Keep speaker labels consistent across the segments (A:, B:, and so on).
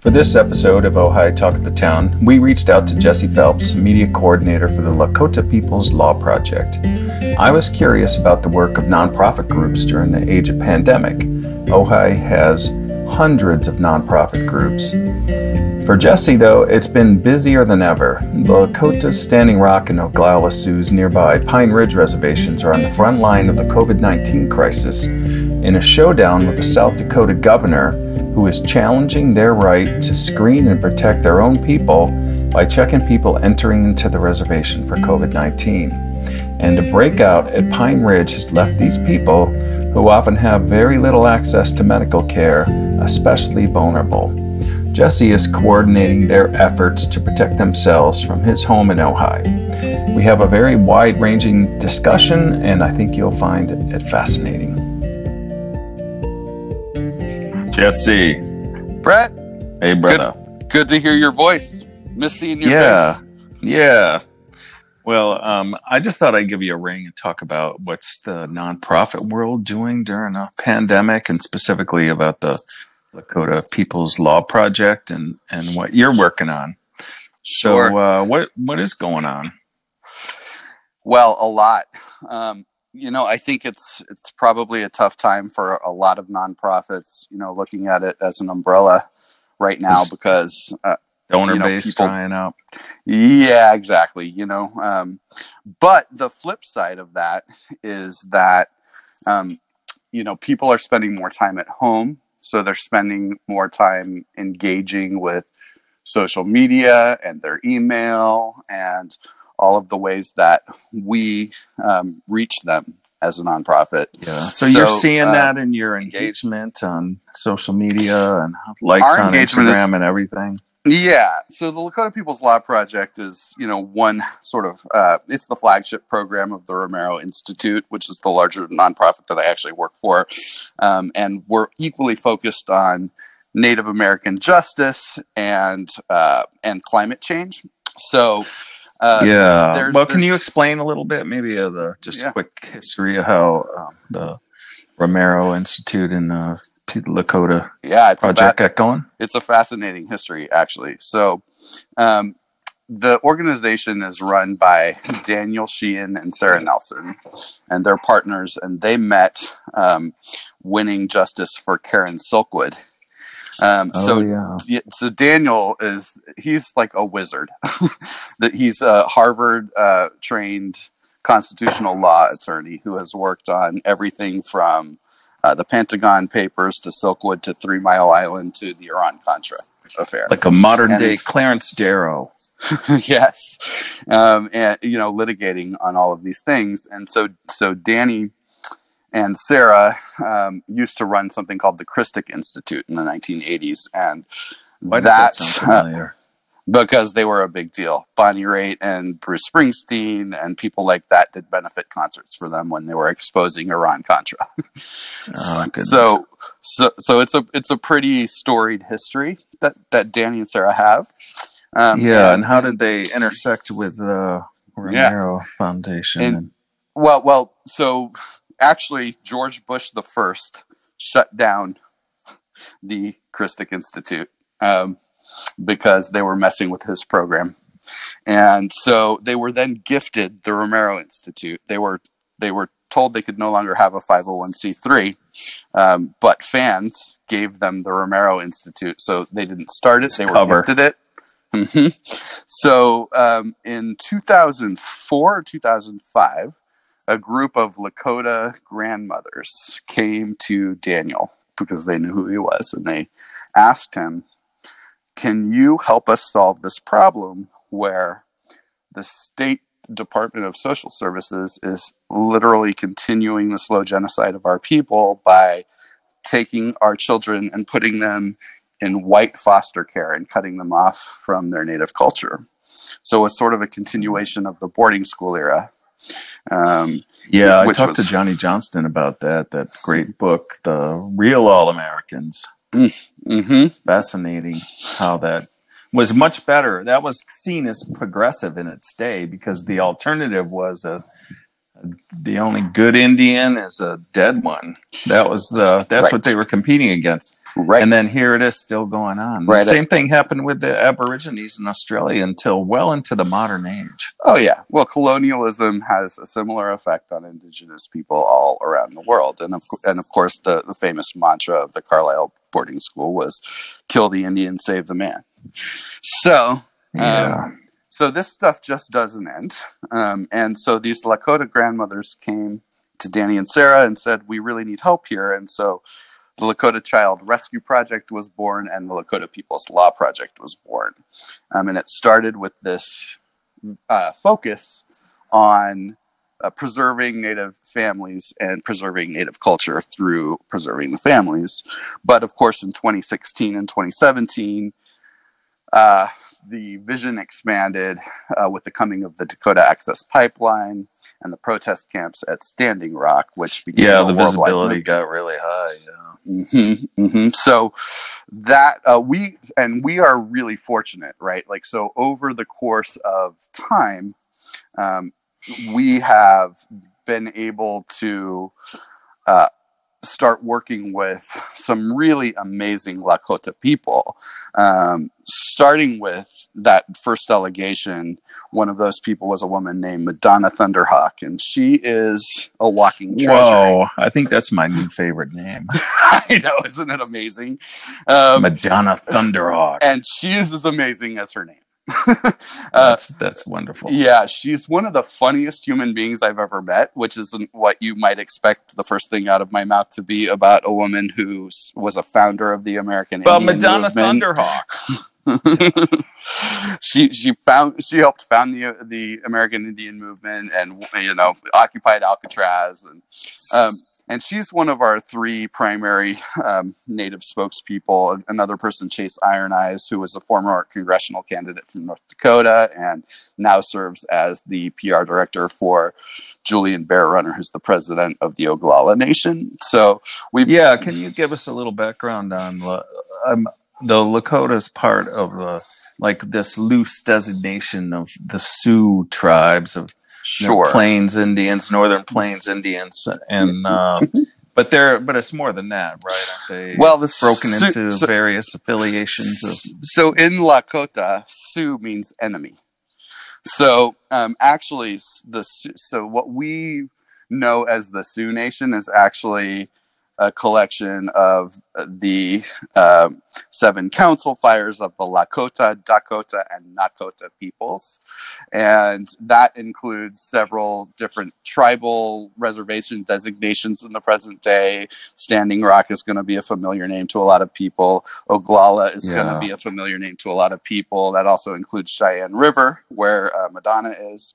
A: For this episode of Ojai Talk of the Town, we reached out to Jesse Phelps, media coordinator for the Lakota People's Law Project. I was curious about the work of nonprofit groups during the age of pandemic. Ojai has hundreds of nonprofit groups. For Jesse, though, it's been busier than ever. The Lakota, Standing Rock, and Oglala Sioux's nearby Pine Ridge reservations are on the front line of the COVID 19 crisis in a showdown with the South Dakota governor who is challenging their right to screen and protect their own people by checking people entering into the reservation for COVID 19. And a breakout at Pine Ridge has left these people, who often have very little access to medical care, especially vulnerable. Jesse is coordinating their efforts to protect themselves from his home in Ojai. We have a very wide ranging discussion, and I think you'll find it fascinating. Jesse.
B: Brett.
A: Hey, brother.
B: Good, good to hear your voice. Miss seeing your
A: yeah.
B: face.
A: Yeah. Well, um, I just thought I'd give you a ring and talk about what's the nonprofit world doing during a pandemic and specifically about the Lakota People's Law Project and, and what you're working on. So,
B: Sure.
A: uh, what what is going on?
B: Well, a lot. Um, you know, I think it's it's probably a tough time for a lot of nonprofits. You know, looking at it as an umbrella right now because uh,
A: Donor
B: you know,
A: base
B: people-
A: drying up.
B: Yeah, exactly. You know, um, but the flip side of that is that, um, you know, people are spending more time at home. So they're spending more time engaging with social media and their email and all of the ways that we um, reach them as a nonprofit.
A: Yeah. So, you're seeing
B: uh,
A: that in your engagement on social media and likes on
B: engagement is-
A: Instagram and everything.
B: Yeah. So the Lakota People's Law Project is, you know, one sort of, uh, it's the flagship program of the Romero Institute, which is the larger nonprofit that I actually work for. Um, and we're equally focused on Native American justice and, uh, and climate change. So, uh,
A: yeah.
B: there's-
A: Well, can you explain a little bit, maybe of the just
B: Yeah.
A: a quick history of how um, the Romero Institute in uh, P- Lakota
B: yeah, it's a, fa-
A: project got going?
B: it's a fascinating history actually so um, the organization is run by daniel sheehan and sarah nelson and they're partners and they met um, winning justice for karen silkwood um,
A: Oh
B: so
A: yeah.
B: so Daniel is he's like a wizard. that he's a Harvard uh, trained constitutional law attorney who has worked on everything from uh, the Pentagon Papers to Silkwood to Three Mile Island to the Iran Contra affair.
A: Like a modern
B: And-
A: day Clarence Darrow.
B: yes, um, and you know, litigating on all of these things, and so so Danny and Sarah um, used to run something called the Christic Institute in the 1980s, and
A: Why that
B: that's
A: sound familiar?
B: because they were a big deal. Bonnie Raitt and Bruce Springsteen and people like that did benefit concerts for them when they were exposing Iran Contra.
A: Oh,
B: so, so, so it's a it's a pretty storied history that that Danny and Sarah have. Um,
A: yeah, and how did they intersect with the
B: Yeah.
A: Romero Foundation?
B: And-
A: And,
B: Well, well, so actually, George Bush the first shut down the Christic Institute um, because they were messing with his program, and so they were then gifted the Romero Institute. They were they were told they could no longer have a 501c3, um, but fans gave them the Romero Institute, so they didn't start it; they were
A: Cover.
B: gifted it. Mhm. So um, in 2004 or 2005, a group of Lakota grandmothers came to Daniel because they knew who he was and they asked him, Can you help us solve this problem where the state Department of Social Services is literally continuing the slow genocide of our people by taking our children and putting them in white foster care and cutting them off from their native culture? So it's sort of a continuation of the boarding school era. Um,
A: yeah, I talked
B: was-
A: to Johnny Johnston about that. That great book, The Real All Americans.
B: hmm
A: Fascinating how that was much better. That was seen as progressive in its day because the alternative was a the only good Indian is a dead one. That was the that's
B: Right.
A: what they were competing against.
B: Right.
A: And then here it is still going on.
B: Right.
A: Same thing happened with the Aborigines in Australia until well into the modern age.
B: Oh yeah. Well, colonialism has a similar effect on indigenous people all around the world, and of and of course the the famous mantra of the Carlisle boarding school was "Kill the Indian, save the man." So.
A: Yeah.
B: Um, so this stuff just doesn't end, um, and so these Lakota grandmothers came to Danny and Sarah and said, "We really need help here." And so the Lakota Child Rescue Project was born, and the Lakota People's Law Project was born. Um, and it started with this uh, focus on uh, preserving Native families and preserving Native culture through preserving the families. But of course, in 2016 and 2017, uh, the vision expanded uh, with the coming of the Dakota Access Pipeline and the protest camps at Standing Rock, which became
A: yeah, the visibility
B: movement.
A: got really high. Yeah.
B: Hmm hmm So that uh, we and we are really fortunate, right? Like so, over the course of time, um, we have been able to uh, start working with some really amazing Lakota people. Um, starting with that first delegation, one of those people was a woman named Madonna Thunderhawk, and she is a walking treasure.
A: Whoa, I think that's my new favorite name.
B: I know, isn't it amazing? Um,
A: Madonna Thunderhawk.
B: and she is as amazing as her name. uh,
A: That's that's wonderful.
B: yeah, she's one of the funniest human beings I've ever met, which isn't what you might expect the first thing out of my mouth to be about a woman who was a founder of the American
A: But
B: Indian
A: Madonna
B: movement.
A: Thunderhawk.
B: she she found she helped found the the American Indian movement and you know occupied Alcatraz and um, and she's one of our three primary um, native spokespeople. Another person, Chase Iron Eyes, who was a former congressional candidate from North Dakota and now serves as the PR director for Julian Bear Runner, who's the president of the Oglala Nation. So we've
A: Yeah, can you give us a little background on um, the Lakota's part of the like this loose designation of the Sioux tribes of you know,
B: sure
A: Plains Indians, Northern Plains Indians, and uh, but they're but it's more than that, right? Aren't they
B: well the
A: broken into various affiliations of
B: so in Lakota, Sioux means enemy. So um, actually, the so what we know as the Sioux Nation is actually a collection of the um, seven council fires of the Lakota, Dakota, and Nakota peoples, and that includes several different tribal reservation designations in the present day. Standing Rock is going to be a familiar name to a lot of people. Oglala is going to be a familiar name to a lot of people. That also includes Cheyenne River, where uh, Madonna is.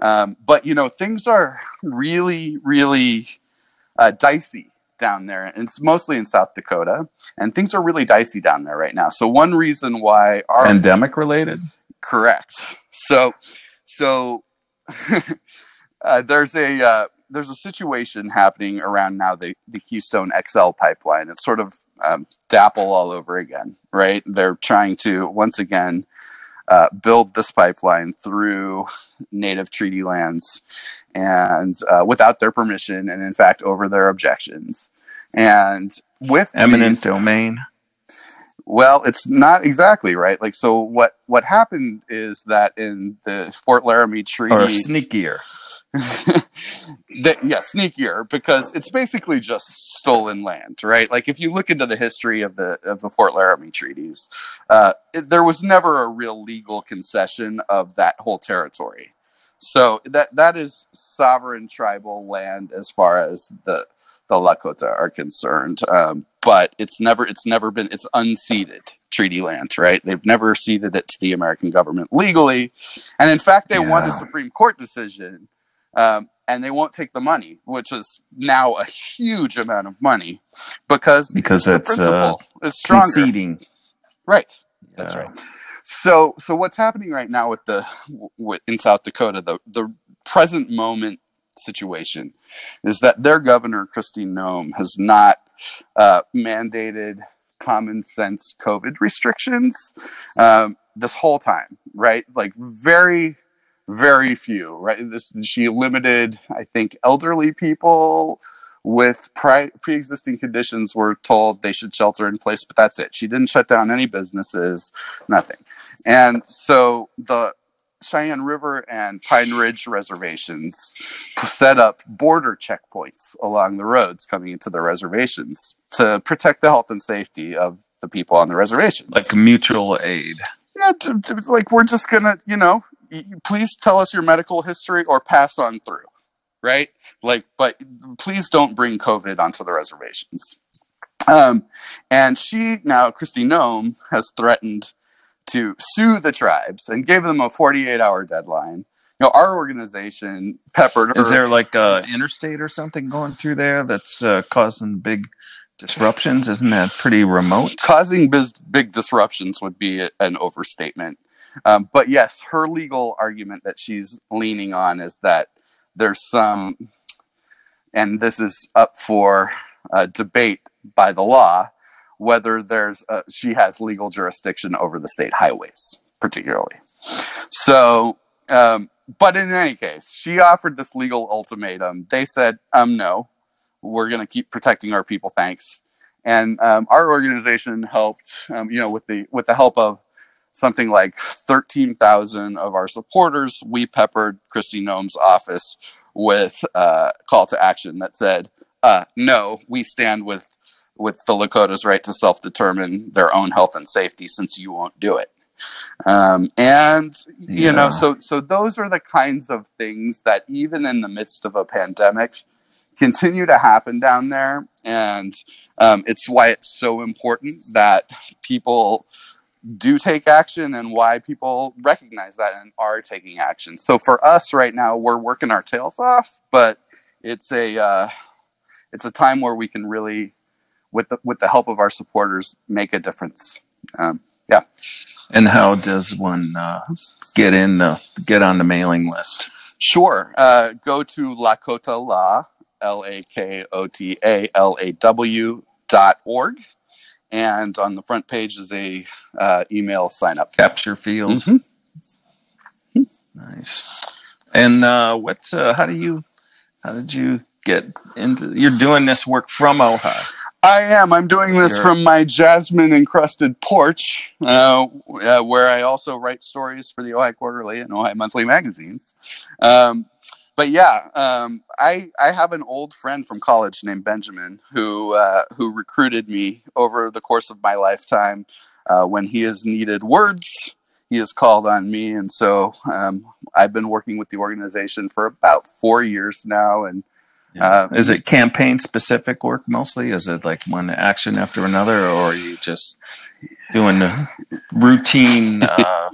B: Um, but you know, things are really, really uh, dicey down there. And it's mostly in South Dakota, and things are really dicey down there right now. So one reason why our
A: pandemic related.
B: correct. So, so uh, there's a uh, there's a situation happening around now the the Keystone XL pipeline. It's sort of um, DAPL all over again, right? They're trying to once again uh, build this pipeline through native treaty lands and uh, without their permission, and in fact over their objections. And with
A: Eminent
B: these-
A: domain.
B: well, it's not exactly right. Like, so what? What happened is that in the Fort Laramie Treaty,
A: Or sneakier.
B: that, yeah, sneakier because it's basically just stolen land, right? Like, if you look into the history of the of the Fort Laramie treaties, uh, it, there was never a real legal concession of that whole territory. So that that is sovereign tribal land as far as the the Lakota are concerned. Um, but it's never it's never been it's unceded treaty land, right? They've never ceded it to the American government legally, and in fact, they won a Supreme Court decision, um, and they won't take the money, which is now a huge amount of money because
A: Because
B: the
A: it's uh,
B: principle is stronger,
A: conceding.
B: right? That's
A: Yeah.
B: right. So, so what's happening right now with the with, in South Dakota, the the present moment situation is that their governor Kristi Noem has not uh, mandated common sense COVID restrictions um, this whole time, right? Like very, very few, right? This she limited, I think, elderly people with pre existing conditions were told they should shelter in place, but that's it. She didn't shut down any businesses, nothing. And so the Cheyenne River and Pine Ridge reservations set up border checkpoints along the roads coming into the reservations to protect the health and safety of the people on the reservations.
A: Like mutual aid.
B: Yeah, to, to, like we're just gonna, you know, please tell us your medical history or pass on through, right? Like, but please don't bring COVID onto the reservations. Um, and she now, Kristi Noem has threatened to sue the tribes and gave them a 48 hour deadline. You know, our organization peppered.
A: Is there like a interstate or something going through there that's uh, causing big disruptions? Isn't that pretty remote?
B: Causing biz- big disruptions would be an overstatement. Um, but yes, her legal argument that she's leaning on is that there's some, and this is up for uh, debate by the law, whether there's a, she has legal jurisdiction over the state highways, particularly. So, um, but in any case, she offered this legal ultimatum. They said, um, no, we're going to keep protecting our people. Thanks. And um, our organization helped, um, you know, with the with the help of something like 13,000 of our supporters, we peppered Kristi Noem's office with a call to action that said, uh, no, we stand with with the Lakota's right to self determine their own health and safety since you won't do it. Um, and you yeah. know, so so those are the kinds of things that even in the midst of a pandemic continue to happen down there, and um, it's why it's so important that people do take action and why people recognize that and are taking action. So for us right now, we're working our tails off, but it's a uh, it's a time where we can really with the with the help of our supporters make a difference. Um, yeah.
A: And how does one uh, get in the get on the mailing list?
B: Sure. Uh, go to Lakota Law, L A K O T A L A W dot org, and on the front page is a uh, email sign up
A: capture field. Mm-hmm. Nice. And uh, what? Uh, how do you? How did you get into? You're doing this work from Ojai.
B: I am. I'm doing this You're... from my jasmine encrusted porch, uh, uh, where I also write stories for the Ojai Quarterly and Ojai Monthly magazines. Um, but yeah, um, I I have an old friend from college named Benjamin who uh, who recruited me over the course of my lifetime. Uh, when he has needed words, he has called on me, and so um, I've been working with the organization for about four years now, and
A: yeah. Uh, is it campaign specific work mostly? Is it like one action after another, or are you just doing routine uh,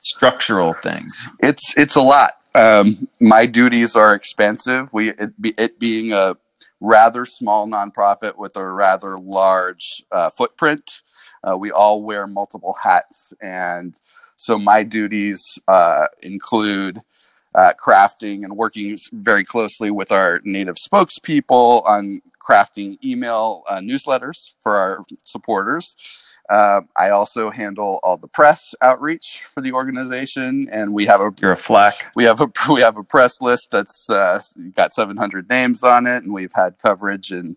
A: structural things?
B: It's it's a lot. Um, my duties are expensive. We it, it, being a rather small nonprofit with a rather large uh, footprint. Uh, we all wear multiple hats, and so my duties uh, include uh, crafting and working very closely with our native spokespeople on crafting email uh, newsletters for our supporters. Uh, I also handle all the press outreach for the organization, and we have a
A: you're a flack.
B: We have a we have a press list that's uh, got 700 names on it, and we've had coverage in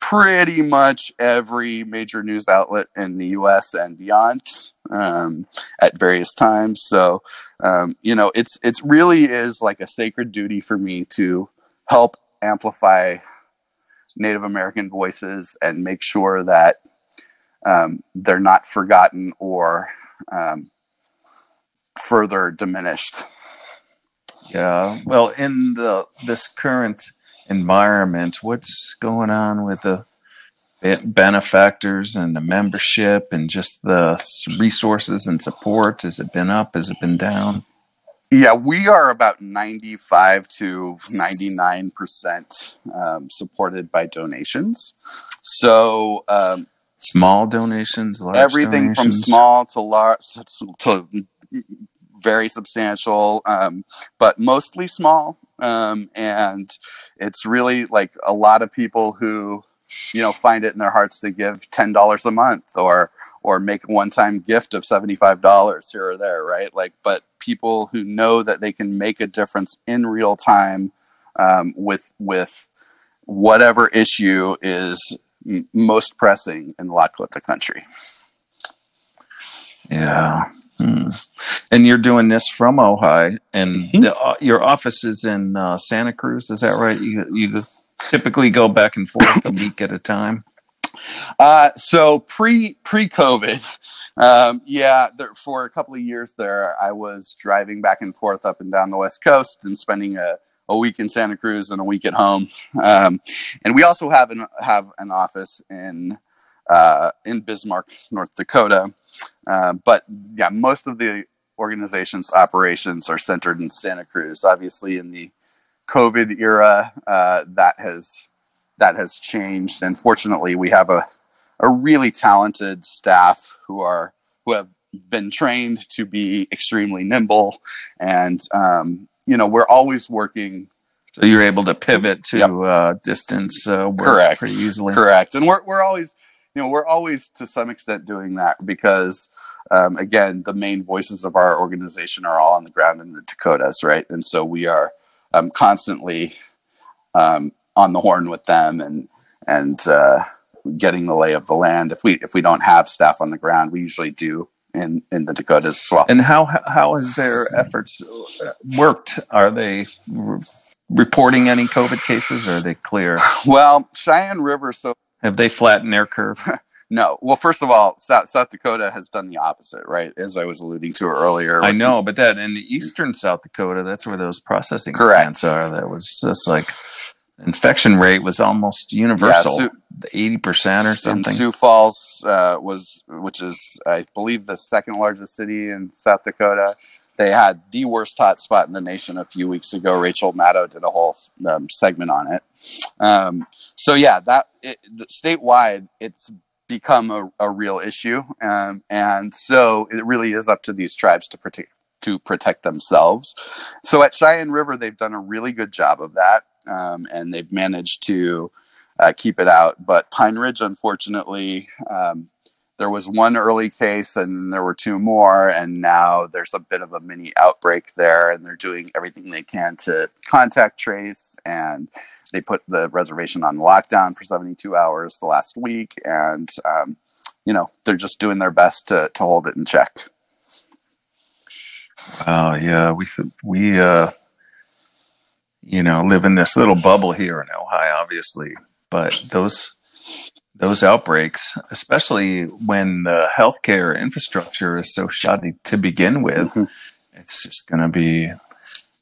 B: pretty much every major news outlet in the U.S. and beyond um, at various times. So, um, you know, it's it's really is like a sacred duty for me to help amplify Native American voices and make sure that um, they're not forgotten or um, further diminished.
A: Yeah. Well, in the this current environment, what's going on with the benefactors and the membership and just the resources and support? Has it been up? Has it been down?
B: Yeah, we are about 95 to 99% um, supported by donations. So, um,
A: small donations,
B: everything
A: donations?
B: from small to large to, to very substantial, um, but mostly small. Um, and it's really like a lot of people who, you know, find it in their hearts to give ten dollars a month or or make a one-time gift of seventy-five dollars here or there, right? Like, but people who know that they can make a difference in real time um, with with whatever issue is m- most pressing in Lakota country.
A: Yeah. Hmm. And you're doing this from Ojai, and
B: Mhm.
A: the, uh, your office is in uh, Santa Cruz. Is that right? You you typically go back and forth a week at a time.
B: Uh, so pre pre COVID, um, yeah, there, for a couple of years there, I was driving back and forth up and down the West Coast and spending a, a week in Santa Cruz and a week at home. Um, and we also have an have an office in uh, in Bismarck, North Dakota. Uh, but yeah, most of the organization's operations are centered in Santa Cruz. Obviously, in the COVID era, uh, that has that has changed. And fortunately, we have a a really talented staff who are who have been trained to be extremely nimble, and um, you know we're always working
A: So you're able to pivot to
B: Yep.
A: uh, distance uh, work
B: Correct.
A: pretty easily.
B: correct, and we're we're always you know we're always to some extent doing that because um, again the main voices of our organization are all on the ground in the Dakotas, right? And so we are um, constantly um, on the horn with them and and uh, getting the lay of the land. If we if we don't have staff on the ground, we usually do in in the Dakotas as well.
A: And how how has their efforts uh, worked? Are they re- reporting any COVID cases? Or are they clear?
B: Well, Cheyenne River. So
A: Have they flattened their curve?
B: no. Well, first of all, South South Dakota has done the opposite, right? As I was alluding to earlier.
A: I know, but that in the eastern South Dakota, that's where those processing
B: Correct.
A: plants are. That was just like infection rate was almost universal, eighty percent or
B: in
A: something.
B: Sioux Falls uh, was, which is I believe the second largest city in South Dakota. They had the worst hotspot in the nation a few weeks ago. Rachel Maddow did a whole um, segment on it. Um, so yeah, that it, the, statewide, it's become a, a real issue, um, and so it really is up to these tribes to protect to protect themselves. So at Cheyenne River, they've done a really good job of that, um, and they've managed to uh, keep it out. But Pine Ridge, unfortunately, um, there was one early case and there were two more, and now there's a bit of a mini outbreak there, and they're doing everything they can to contact trace. And they put the reservation on lockdown for 72 hours the last week, and um, you know they're just doing their best to to hold it in check.
A: Oh yeah, we we uh, you know live in this little bubble here in Ojai, obviously, but those those outbreaks, especially when the healthcare infrastructure is so shoddy to begin with,
B: Mhm.
A: it's just going to be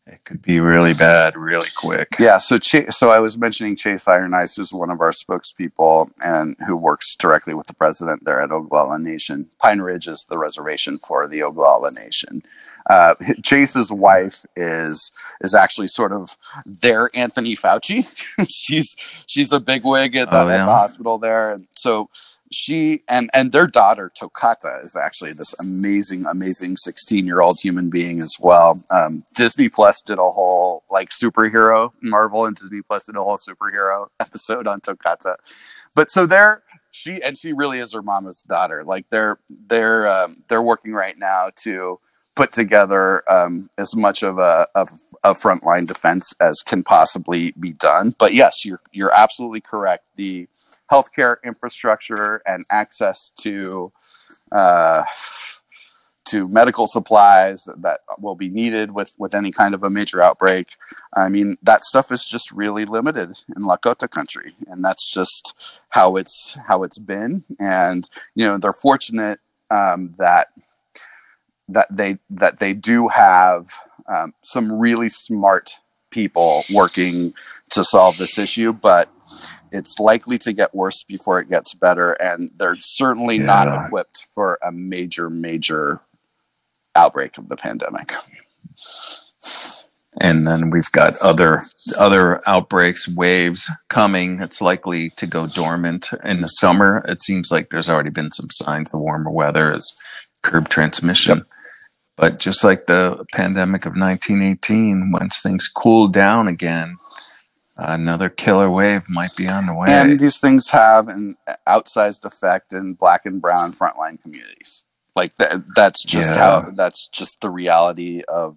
A: it could be really bad really quick.
B: Yeah, so Ch- so I was mentioning Chase Iron Eyes, who's one of our spokespeople and who works directly with the president there at Oglala Nation. Pine Ridge is the reservation for the Oglala Nation. Uh, Chase's wife is is actually sort of their Anthony Fauci. she's she's a big wig at the,
A: Oh,
B: at the hospital there, and so she and and their daughter Tokata is actually this amazing, amazing sixteen year old human being as well. Um, Disney Plus did a whole like superhero Marvel and Disney Plus did a whole superhero episode on Tokata, but so they're she and she really is her mama's daughter. Like they're they're um, they're working right now to put together um, as much of a of a frontline defense as can possibly be done. But yes, you're you're absolutely correct. The healthcare infrastructure and access to uh, to medical supplies that will be needed with with any kind of a major outbreak. I mean, that stuff is just really limited in Lakota country, and that's just how it's how it's been. And you know, they're fortunate um, that that they that they do have um, some really smart people working to solve this issue, but it's likely to get worse before it gets better, and they're certainly not equipped for a major, major outbreak of the pandemic.
A: and then we've got other other outbreaks waves coming. It's likely to go dormant in the summer. It seems like there's already been some signs the warmer weather is curb transmission but just like the pandemic of 1918 once things cool down again another killer wave might be on the way
B: And these things have an outsized effect in black and brown frontline communities. Like that, that's just
A: Yeah.
B: how that's just the reality of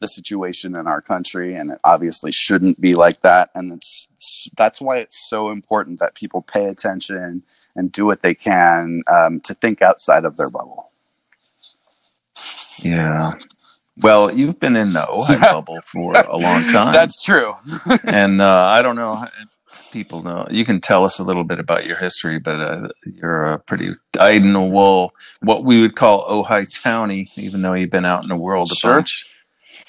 B: the situation in our country, and it obviously shouldn't be like that. And it's that's why it's so important that people pay attention and do what they can um, to think outside of their bubble.
A: Yeah. Well, you've been in the Ojai bubble for a long time.
B: That's true.
A: and uh, I don't know people know. You can tell us a little bit about your history, but uh, you're a pretty dyed in the wool, what we would call Ojai Townie, even though you've been out in the world a
B: Sure.
A: bunch.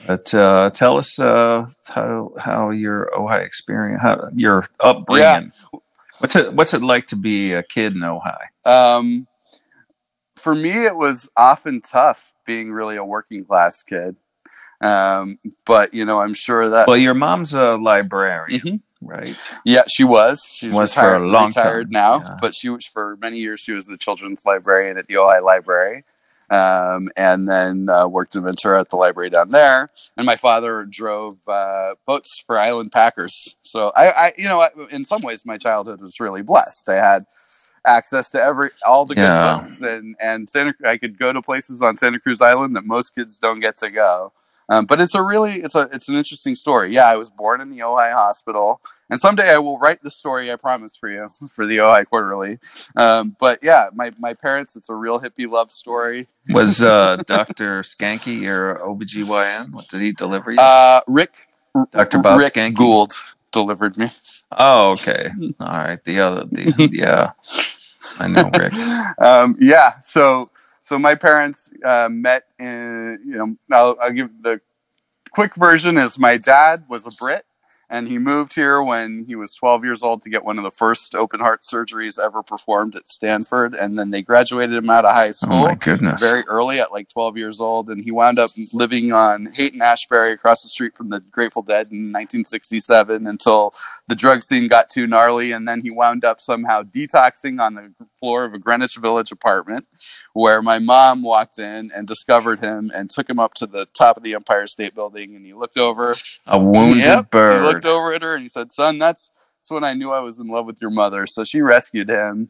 A: But uh, tell us uh, how how your Ojai experience, how your upbringing. What's it What's it like to be a kid in Ojai?
B: Um, for me, it was often tough being really a working class kid. Um, but you know, I'm sure that
A: Well, your mom's a librarian,
B: Mhm.
A: right?
B: Yeah, she was. She
A: Was for a long
B: retired
A: time,
B: now,
A: yeah.
B: but she was for many years. She was the children's librarian at the Ojai Library, um, and then uh, worked in Ventura at the library down there. And my father drove uh, boats for Island Packers. So I, I, you know, in some ways, my childhood was really blessed. I had access to every all the good
A: Yeah.
B: books, and and Santa. I could go to places on Santa Cruz Island that most kids don't get to go. Um, but it's a really it's a it's an interesting story. Yeah, I was born in the Ojai Hospital, and someday I will write the story. I promise for you for the Ojai Quarterly. Um, but yeah, my my parents. It's a real hippie love story.
A: Was uh, Dr. Skanky your OBGYN? What did he deliver you?
B: Uh, Rick
A: Dr. Bob
B: Rick
A: Skanky?
B: Gould delivered me.
A: Oh, okay. All right. The other, the yeah, I know Rick.
B: um, yeah. So so my parents uh, met in you know I'll, I'll give the quick version is my dad was a Brit and he moved here when he was 12 years old to get one of the first open heart surgeries ever performed at Stanford and then they graduated him out of high school.
A: Oh
B: school
A: my goodness.
B: very early at like 12 years old and he wound up living on Haight Ashbury across the street from the Grateful Dead in 1967 until the drug scene got too gnarly and then he wound up somehow detoxing on the floor of a Greenwich Village apartment where my mom walked in and discovered him and took him up to the top of the Empire State Building and he looked over
A: A wounded
B: Yep,
A: bird.
B: Looked over at her and he said, "Son, that's that's when I knew I was in love with your mother." So she rescued him,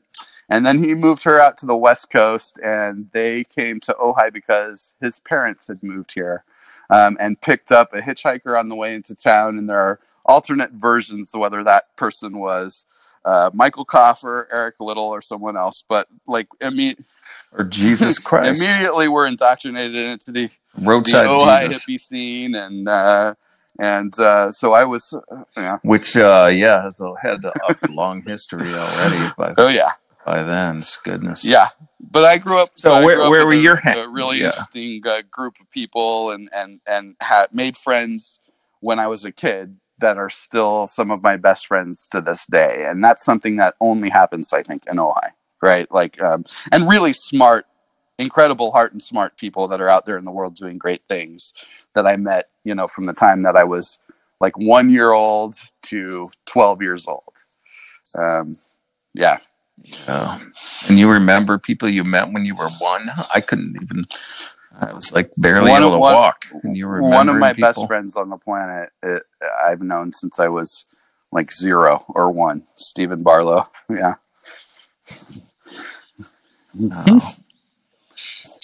B: and then he moved her out to the West Coast, and they came to Ojai because his parents had moved here, um, and picked up a hitchhiker on the way into town. And there are alternate versions of whether that person was. Uh, Michael Coffer, Eric Little, or someone else, but like I mean,
A: or Jesus Christ.
B: immediately we're indoctrinated into the
A: Roadside
B: the hippie scene, and uh, and uh, so I was, yeah,
A: Which, uh, yeah, has a, had a long history already by,
B: oh yeah,
A: by then. Goodness.
B: yeah. But I grew up.
A: So
B: I
A: where-
B: up
A: where were
B: a,
A: your ha-
B: a really
A: yeah.
B: interesting uh, group of people, and and and had made friends when I was a kid that are still some of my best friends to this day, and that's something that only happens, I think, in Ojai, right? Like, um, and really smart, incredible heart and smart people that are out there in the world doing great things that I met, you know, from the time that I was like one year old to twelve years old. Um, yeah,
A: Yeah. And you remember people you met when you were one? I couldn't even. I was like barely
B: One
A: able to
B: one-
A: walk. And you were
B: one of my
A: people?
B: best friends on the planet it, I've known since I was like zero or one. Stephen Barlow. Yeah.
A: Oh.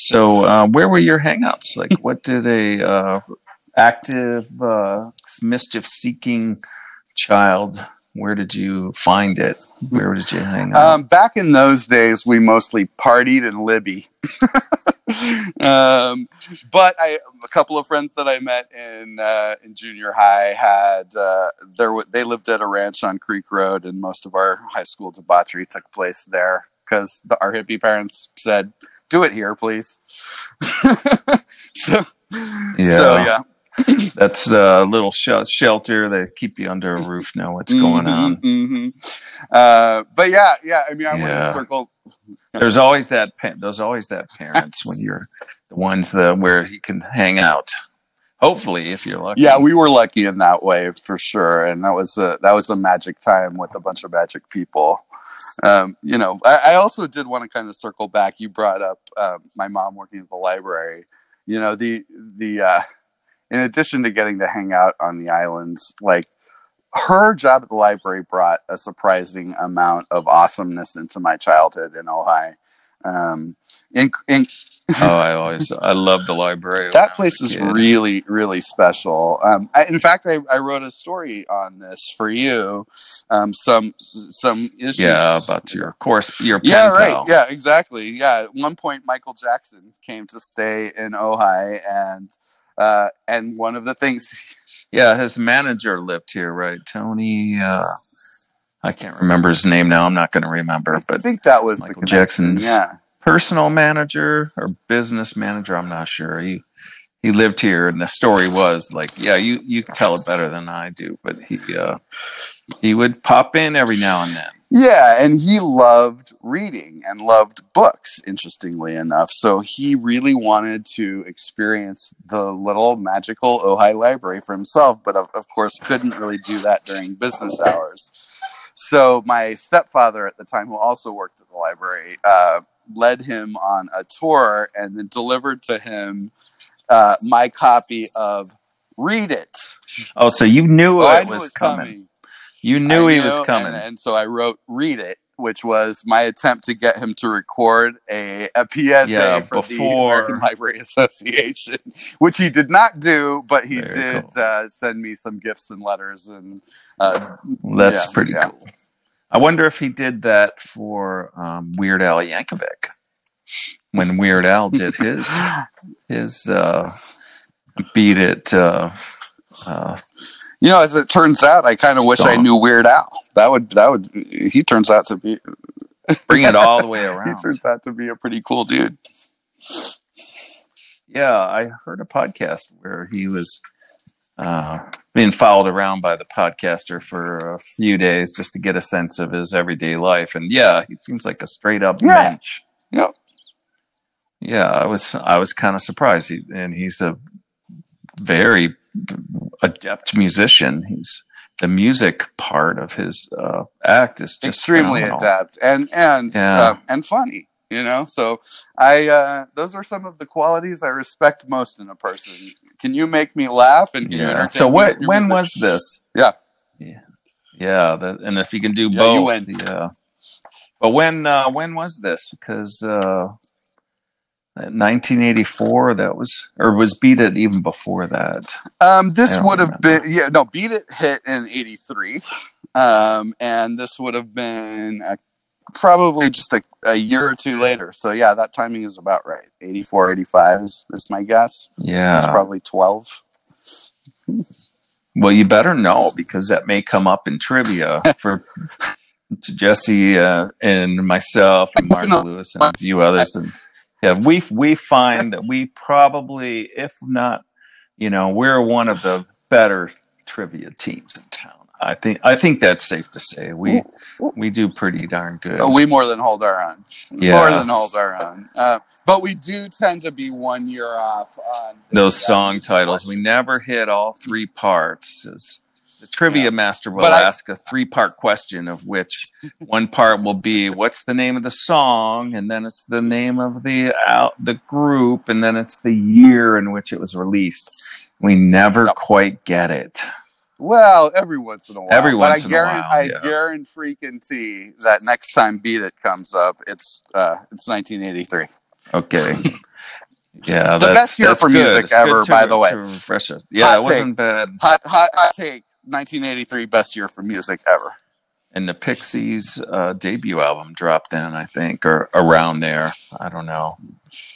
A: So, uh, where were your hangouts? Like, what did a uh, active, uh, mischief-seeking child? Where did you find it? Where did you hang out?
B: Um, back in those days, we mostly partied in Libbey. um, but I, a couple of friends that I met in uh, in junior high had uh, there. They lived at a ranch on Creek Road, and most of our high school debauchery took place there because the, our hippie parents said, "Do it here, please." so,
A: Yeah.
B: so yeah,
A: That's a little sh- shelter. They keep you under a roof. Know what's going on.
B: hmm Uh, but yeah, yeah. I mean, I want to circle.
A: There's always that. There's always that parents when you're the ones that where you can hang out. Hopefully, if you're lucky.
B: Yeah, we were lucky in that way for sure, and that was a that was a magic time with a bunch of magic people. Um, you know, I, I also did want to kind of circle back. You brought up um, my mom working at the library. You know, the the uh, in addition to getting to hang out on the islands, like her job at the library brought a surprising amount of awesomeness into my childhood in Ojai. Um, in, in,
A: oh, I always I love the library.
B: that place is really really special. Um, I, in fact, I, I wrote a story on this for you. Um, some some issues.
A: Yeah, about your course, your
B: yeah, right.
A: pal.
B: Yeah, exactly. Yeah, at one point, Michael Jackson came to stay in Ojai, and uh, and one of the things
A: Yeah, his manager lived here, right? Tony. Uh, I can't remember his name now. I'm not going to remember,
B: I
A: but I
B: think that was
A: Michael
B: the.
A: Jackson's-
B: Yeah,
A: personal manager or business manager. I'm not sure. He he lived here, and the story was like, yeah, you you tell it better than I do, but he uh, he would pop in every now and then.
B: Yeah, and he loved reading and loved books, interestingly enough. So he really wanted to experience the little magical Ojai library for himself, but of, of course couldn't really do that during business hours. So my stepfather at the time, who also worked at the library, uh, led him on a tour and then delivered to him uh, my copy of Read It.
A: Oh, so you knew
B: Oh,
A: it
B: knew
A: was
B: it was
A: coming.
B: coming.
A: You knew
B: I
A: he
B: knew,
A: was coming.
B: And, and so I wrote "Read It," which was my attempt to get him to record a, a PSA
A: Yeah,
B: for the American Library Association, which he did not do, but he
A: Very
B: did
A: cool.
B: uh, send me some gifts and letters. And uh,
A: That's
B: yeah,
A: pretty
B: yeah.
A: cool. I wonder if he did that for um, Weird Al Yankovic when Weird Al did his his uh, beat it. Uh, uh,
B: you know, as it turns out, I kind of wish I knew Weird Al. That would that would he turns out to be
A: bring it all the way around.
B: he turns out to be a pretty cool dude.
A: Yeah, I heard a podcast where he was uh, being followed around by the podcaster for a few days just to get a sense of his everyday life. And yeah, he seems like a straight up
B: Yeah.
A: mensch.
B: Yep.
A: Yeah, I was I was kind of surprised. He, and he's a very adept musician. He's the music part of his uh, act is just
B: extremely
A: phenomenal.
B: adept and and
A: Yeah.
B: um, and funny you know so i uh those are some of the qualities i respect most in a person can you make me laugh and
A: Yeah. So what? When was this?
B: Yeah.
A: Yeah. Yeah. That, and if you can do
B: Yeah,
A: both, yeah. But when? Uh, when was this? Because uh, 1984. That was, or was Beat It even before that?
B: um this would have been yeah no beat it hit in 83 um and this would have been probably just a, a year or two later so yeah that timing is about right 84 85 is, is my guess
A: Yeah.
B: it's probably 12
A: Well, you better know because that may come up in trivia for Jesse uh, and myself and Mark Lewis and a few others. And yeah, we we find that we probably, if not, you know, we're one of the better trivia teams in town. I think I think that's safe to say. We we do pretty darn good.
B: Uh, we more than hold our own.
A: Yeah.
B: More than hold our own. Uh, but we do tend to be one year off on the,
A: Those
B: uh,
A: song titles, we never hit all three parts. As the trivia
B: Yeah.
A: master will
B: But
A: ask a three part question, of which one part will be what's the name of the song, and then it's the name of the out the group, and then it's the year in which it was released. We never
B: Yep.
A: quite get it.
B: Well, every once in a while.
A: Every
B: But
A: once
B: I
A: in a
B: guarantee,
A: while,
B: I
A: yeah.
B: guarantee freaking that next time Beat It comes up, it's uh, it's 1983.
A: Okay. Yeah,
B: The best year for
A: good.
B: music
A: It's
B: ever,
A: to-
B: by the way.
A: to refresh it. Yeah,
B: Hot
A: it wasn't bad.
B: Hot, hot, hot take. 1983 best year for music ever.
A: and the Pixies uh, debut album dropped then, I think, or around there. I don't know.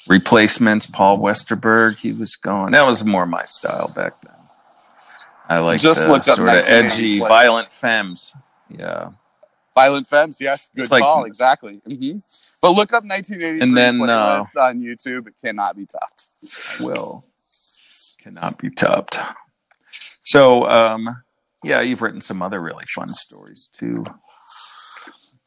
A: Replacements, Paul Westerberg, he was gone. That was more my style back then. I like
B: Just
A: the
B: looked up
A: sort of edgy, violent femmes. Yeah,
B: Violent Femmes, yes, good
A: It's like-
B: call, exactly. hmm But look up 1983
A: And then,
B: playlist on YouTube. It cannot be topped.
A: will cannot be topped. So, um, yeah, you've written some other really fun stories too.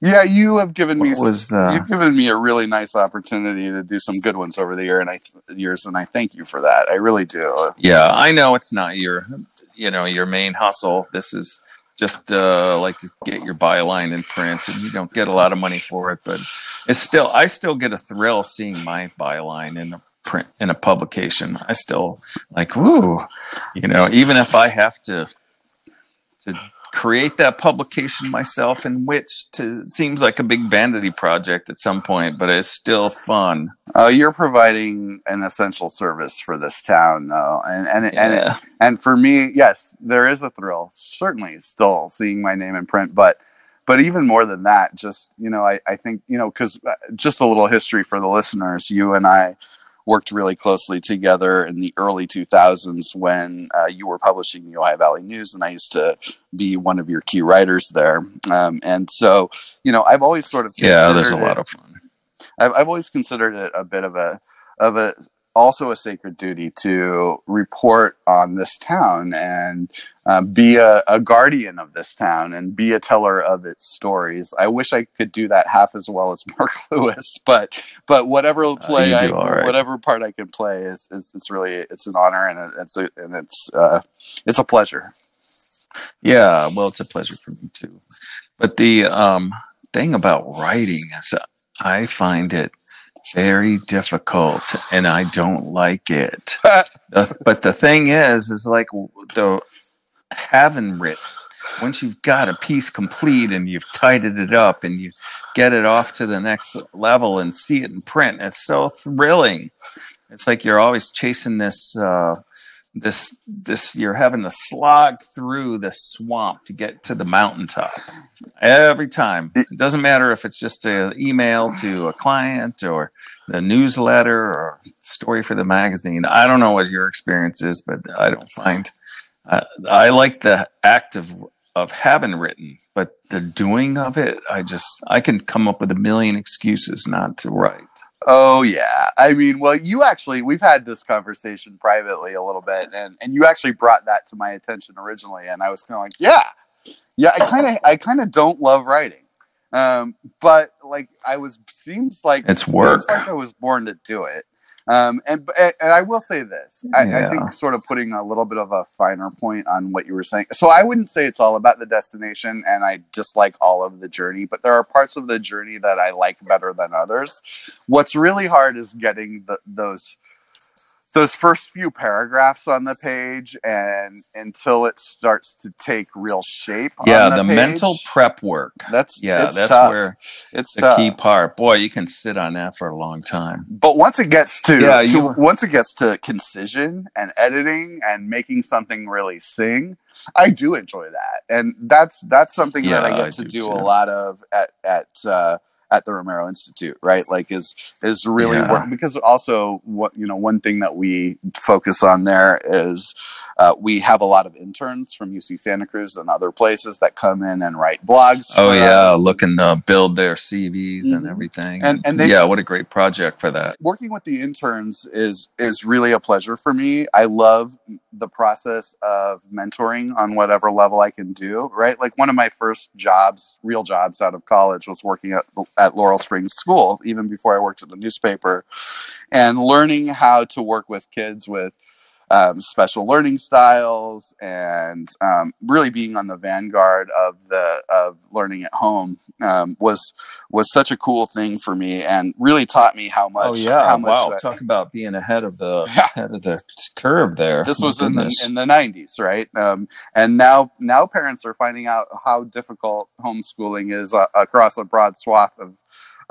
B: Yeah, you have given me
A: was the?
B: You've given me a really nice opportunity to do some good ones over the year and I years, and I thank you for that. I really do.
A: Yeah, I know it's not your, you know, your main hustle. This is just uh, like to get your byline in print, and you don't get a lot of money for it, but it's still, I still get a thrill seeing my byline in a print in a publication. I still like, woo, you know, even if I have to to create that publication myself in which to it seems like a big vanity project at some point but it's still fun
B: Uh, you're providing an essential service for this town, though, and and it, and it, and for me, yes, there is a thrill. Certainly, still seeing my name in print, but but even more than that, just you know, I I think you know, because just a little history for the listeners, you and I worked really closely together in the early 2000s when uh, you were publishing the Ojai Valley News, and I used to be one of your key writers there. Um, and so, you know, I've always sort of
A: yeah there's a lot
B: it-
A: of fun
B: I've, I've always considered it a bit of a of a also a sacred duty to report on this town and um, be a, a guardian of this town and be a teller of its stories. I wish I could do that half as well as Mark Lewis, but but whatever play
A: Uh,
B: I
A: right.
B: whatever part I can play is, is it's really it's an honor and it's a, and it's uh, it's a pleasure.
A: Yeah, well, it's a pleasure for me too. But the um, thing about writing is I find it very difficult and I don't like it. But the thing is, is like the having written, once you've got a piece complete and you've tidied it up and you get it off to the next level and see it in print, it's so thrilling. It's like you're always chasing this. Uh, this this you're having to slog through the swamp to get to the mountaintop. Every time. It doesn't matter if it's just an email to a client or the newsletter or story for the magazine. I don't know what your experience is but i don't find uh, i like the act of of having written but the doing of it i just i can come up with a million excuses not to write
B: Oh yeah. I mean, well, you actually we've had this conversation privately a little bit, and and you actually brought that to my attention originally, and I was kind of like, yeah, yeah. I kind of I kind of don't love writing, um, but like I was seems like
A: It's work.
B: like I was born to do it. Um, and and I will say this, I, I think sort of putting a little bit of a finer point on what you were saying. So I wouldn't say it's all about the destination, and I dislike all of the journey, but there are parts of the journey that I like better than others. What's really hard is getting the, those those first few paragraphs on the page, and until it starts to take real shape.
A: yeah
B: on
A: the,
B: the, page,
A: mental prep work
B: That's
A: yeah
B: it's
A: that's
B: tough.
A: where
B: it's
A: the
B: tough.
A: key part. Boy, you can sit on that for a long time.
B: But once it gets to,
A: Yeah,
B: to-
A: you
B: once it gets to concision and editing and making something really sing, I do enjoy that, and that's that's something that I get
A: I
B: to
A: do
B: do, a lot of at at uh, at the Romero Institute, right? Like is is really
A: Yeah.
B: work because also what you know one thing that we focus on there is uh, we have a lot of interns from UC Santa Cruz and other places that come in and write blogs.
A: Oh yeah,
B: us.
A: looking to build their CVs and
B: Mhm.
A: everything.
B: And- and they-
A: yeah, what a great project for that.
B: working with the interns is is really a pleasure for me. I love the process of mentoring on whatever level I can do. Right, like one of my first jobs, real jobs out of college, was working at at Laurel Springs School. Even before I worked at the newspaper, and learning how to work with kids with um, special learning styles and um, really being on the vanguard of the of learning at home um, was was such a cool thing for me and really taught me how much
A: oh yeah,
B: how much
A: wow! Talk about being ahead of the
B: Yeah.
A: head of the curve there.
B: this was in the in the 90s right um, and now now parents are finding out how difficult homeschooling is uh, across a broad swath of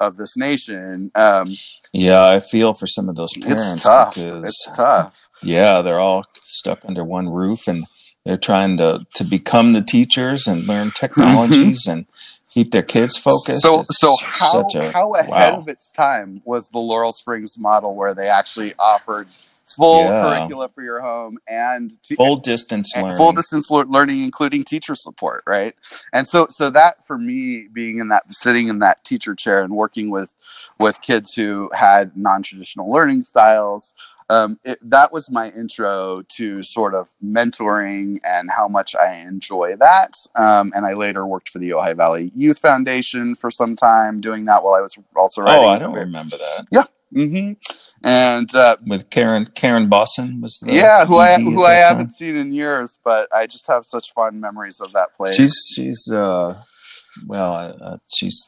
B: of this nation um,
A: yeah, I feel for some of those parents
B: it's tough
A: because
B: it's tough
A: yeah, they're all stuck under one roof and they're trying to to become the teachers and learn technologies and keep their kids focused.
B: So,
A: It's
B: so how
A: a-
B: how ahead
A: wow.
B: of its time was the Laurel Springs model, where they actually offered full
A: Yeah.
B: curricula for your home and te-
A: full distance
B: and
A: learning.
B: full distance lear- learning, including teacher support, right? And so, so that for me, being in that sitting in that teacher chair and working with with kids who had non traditional learning styles. Um, it, that was my intro to sort of mentoring and how much I enjoy that. Um, and I later worked for the Ojai Valley Youth Foundation for some time, doing that while I was also writing.
A: oh, I don't remember that.
B: Hmm And uh,
A: With Karen Karen Bosson was the
B: yeah, who I
A: ED at
B: who I
A: time.
B: haven't seen in years, but I just have such fond memories of that place.
A: She's she's uh well uh, she's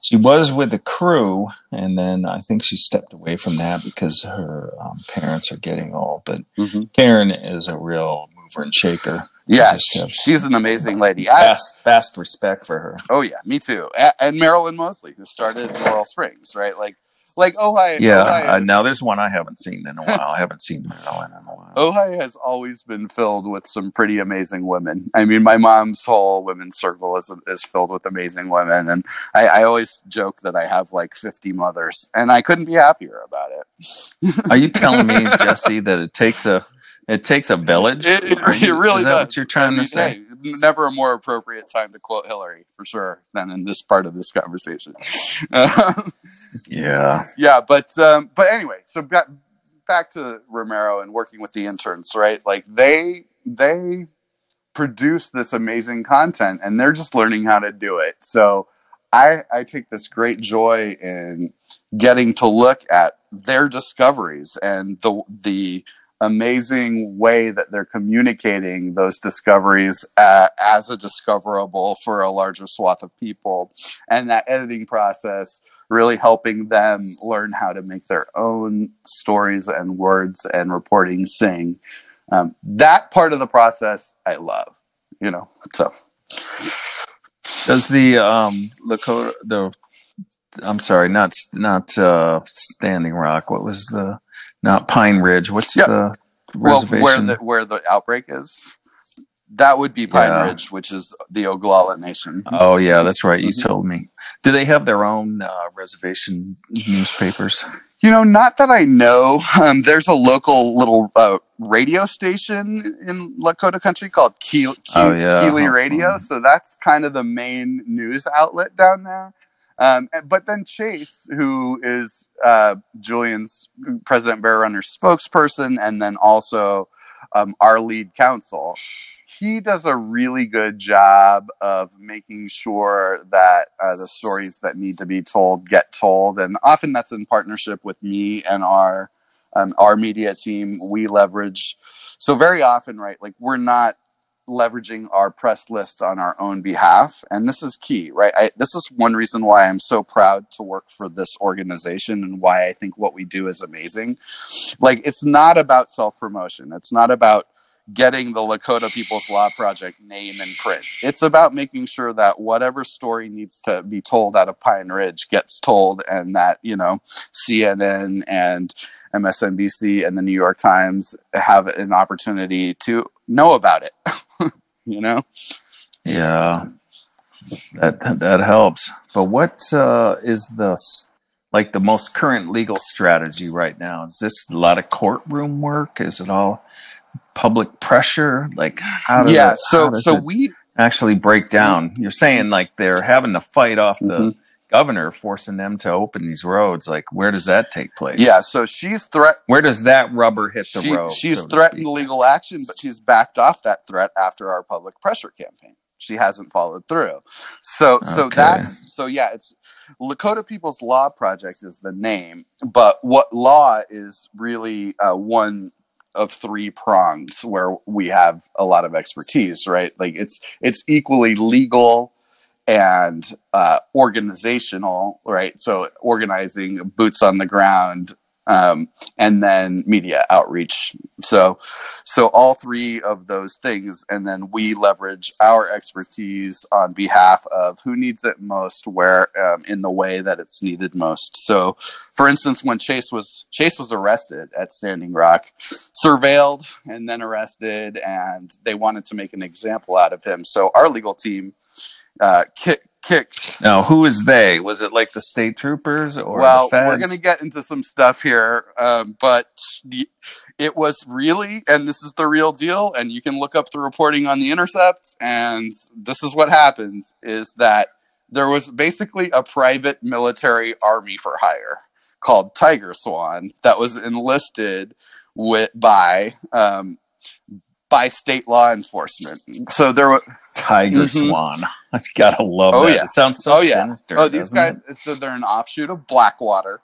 A: she was with the crew and then I think she stepped away from that because her um, parents are getting old. But
B: Mhm.
A: Karen is a real mover and shaker have-
B: she's an amazing lady. I-
A: Vast, vast respect for her.
B: oh yeah, me too. And Marilyn Mosley, who started Laurel Springs, right? Like, like Ojai.
A: Yeah.
B: Ojai,
A: Uh, now there's one I haven't seen in a while. I haven't seen Marilyn in a while.
B: Ojai has always been filled with some pretty amazing women. I mean, my mom's whole women's circle is is filled with amazing women, and I, I always joke that I have like 50 mothers, and I couldn't be happier about it.
A: Are you telling me, Jesse, that it takes a it takes a village?
B: It, it,
A: you-
B: really does.
A: what you're trying
B: I mean,
A: to say?
B: hey, never a more appropriate time to quote Hillary for sure than in this part of this conversation.
A: Yeah.
B: yeah, but um, but anyway, so back back to Romero and working with the interns, right? Like they they produce this amazing content, and they're just learning how to do it. So I I take this great joy in getting to look at their discoveries and the the amazing way that they're communicating those discoveries uh, as a discoverable for a larger swath of people and that editing process really helping them learn how to make their own stories and words and reporting sing um, that part of the process i love you know so
A: Does the um Lakota the I'm sorry, not not uh Standing Rock. What was the not Pine Ridge? What's the
B: well where the where the outbreak is that would be pine
A: Yeah.
B: ridge which is the oglala nation
A: Oh yeah, that's right. You
B: Mhm.
A: told me. Do they have their own uh, reservation newspapers?
B: You know, not that I know. Um, there's a local little uh, radio station in Lakota country called Keel- Ke-
A: Oh, yeah. KILI
B: Radio. So that's kind of the main news outlet down there. Um, but then Chase, who is uh, Julian's President Bear Runner's spokesperson, and then also um, our lead counsel, he does a really good job of making sure that uh, the stories that need to be told get told, and often that's in partnership with me and our um, our media team. We leverage so very often, right? Like we're not leveraging our press lists on our own behalf, and this is key, right? I, this is one reason why I'm so proud to work for this organization and why I think what we do is amazing. Like it's not about self promotion. It's not about getting the Lakota People's Law Project name in print. It's about making sure that whatever story needs to be told out of Pine Ridge gets told and that, you know, CNN and MSNBC and the New York Times have an opportunity to know about it. you know?
A: Yeah, that that, helps. But what uh, is the like the most current legal strategy right now? Is this a lot of courtroom work? Is it all public pressure? Like how does
B: yeah,
A: it,
B: so so we
A: actually break down? You're saying like they're having to fight off the
B: Mhm.
A: Governor, forcing them to open these roads. Like where does that take place?
B: yeah, so she's threat
A: Where does that rubber hit the
B: she,
A: road?
B: she's
A: so
B: threatened legal action, but she's backed off that threat after our public pressure campaign. She hasn't followed through. So so that's so yeah, it's Lakota People's Law Project is the name, but what law is really uh, one of three prongs where we have a lot of expertise, right? Like it's it's equally legal and uh, organizational, right? So organizing boots on the ground, um, and then media outreach. So, so all three of those things, and then we leverage our expertise on behalf of who needs it most, where um, in the way that it's needed most. So, for instance, when Chase was Chase was arrested at Standing Rock, surveilled and then arrested, and they wanted to make an example out of him. So our legal team uh, kick, kicked
A: Now, who is they? Was it like the state troopers or
B: well, we're going to get into some stuff here, um, but it was really, and this is the real deal, and you can look up the reporting on the intercepts, and this is what happens: is that there was basically a private military army for hire called TigerSwan that was enlisted with by um, by state law enforcement. So there were
A: Tiger
B: Mhm.
A: Swan. I gotta love
B: Oh,
A: that.
B: yeah.
A: It sounds so
B: Oh, yeah.
A: sinister.
B: oh these guys
A: it?
B: so they're an offshoot of Blackwater.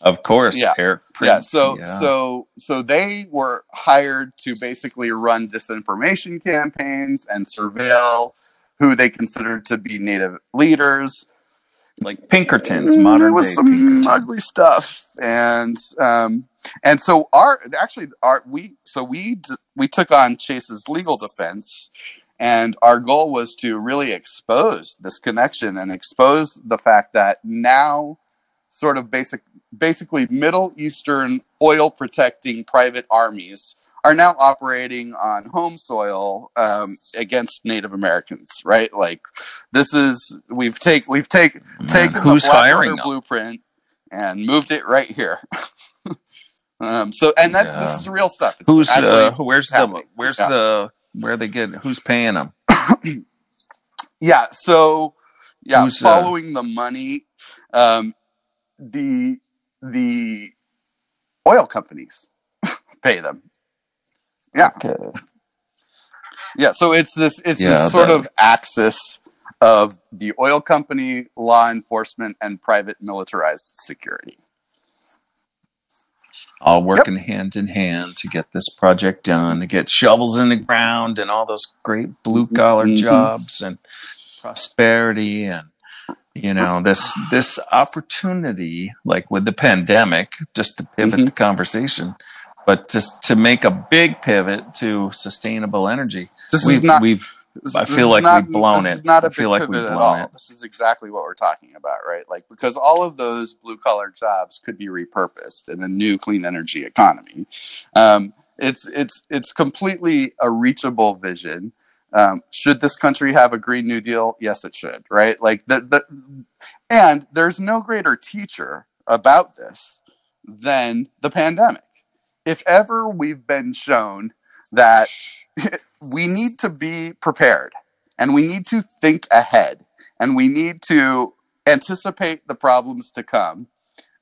A: Of course.
B: Yeah.
A: Eric
B: yeah so
A: yeah.
B: so so they were hired to basically run disinformation campaigns and surveil who they considered to be native leaders
A: like Pinkertons,
B: Mm,
A: modern
B: there was
A: day
B: some
A: Pinkertons.
B: ugly stuff and um and so our actually our we so we we took on Chase's legal defense, and our goal was to really expose this connection and expose the fact that now, sort of basic basically Middle Eastern oil protecting private armies are now operating on home soil um, against Native Americans, right? Like this is we've take we've take taken
A: who's
B: the
A: hiring
B: blueprint and moved it right here. um, so and that's
A: Yeah.
B: this is real stuff. It's
A: Who's uh, where's the where's
B: Yeah.
A: the where are they getting who's paying them?
B: yeah so yeah
A: Who's, uh,
B: following the money um the the oil companies pay them Yeah.
A: Okay.
B: yeah so it's this it's
A: Yeah,
B: this sort
A: the-
B: of axis of the oil company law enforcement and private militarized security
A: all working hand in hand to get this project done, to get shovels in the ground and all those great blue collar
B: Mhm.
A: jobs and prosperity and you know this this opportunity like with the pandemic just to pivot
B: Mhm.
A: the conversation but just to make a big pivot to sustainable energy
B: this
A: we've,
B: is not
A: we've
B: This-
A: I feel like
B: not,
A: we've blown it.
B: Not a
A: I
B: big
A: feel like
B: pivot
A: we've
B: at
A: blown
B: all.
A: it.
B: This is exactly what we're talking about, right? Like because all of those blue collar jobs could be repurposed in a new clean energy economy. Um, it's it's it's completely a reachable vision. Um, should this country have a green new deal? Yes, it should. Right? Like the the, and there's no greater teacher about this than the pandemic. If ever we've been shown that we need to be prepared and we need to think ahead and we need to anticipate the problems to come.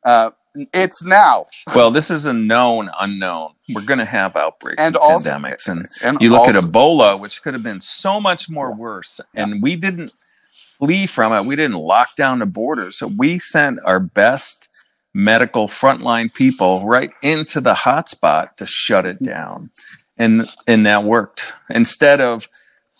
B: Uh, it's now.
A: well this is a known unknown we're going to have outbreaks
B: And
A: and
B: also-
A: pandemics and
B: And
A: you look at Ebola, which could have been so much more
B: Yeah.
A: worse, and we didn't flee from it. We didn't lock down the borders. So we sent our best medical frontline people right into the hotspot to shut it down, and and that worked. Instead of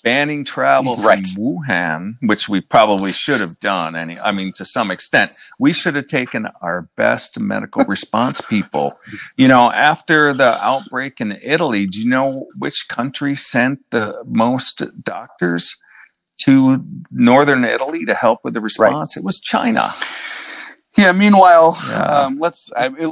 A: banning travel from Wuhan, which we probably should have done. Any, I mean, to some extent, we should have taken our best medical response people you know, after the outbreak in Italy, do you know which country sent the most doctors to northern Italy to help with the response? It was China.
B: yeah. Meanwhile,
A: Yeah.
B: um, let's. I, it,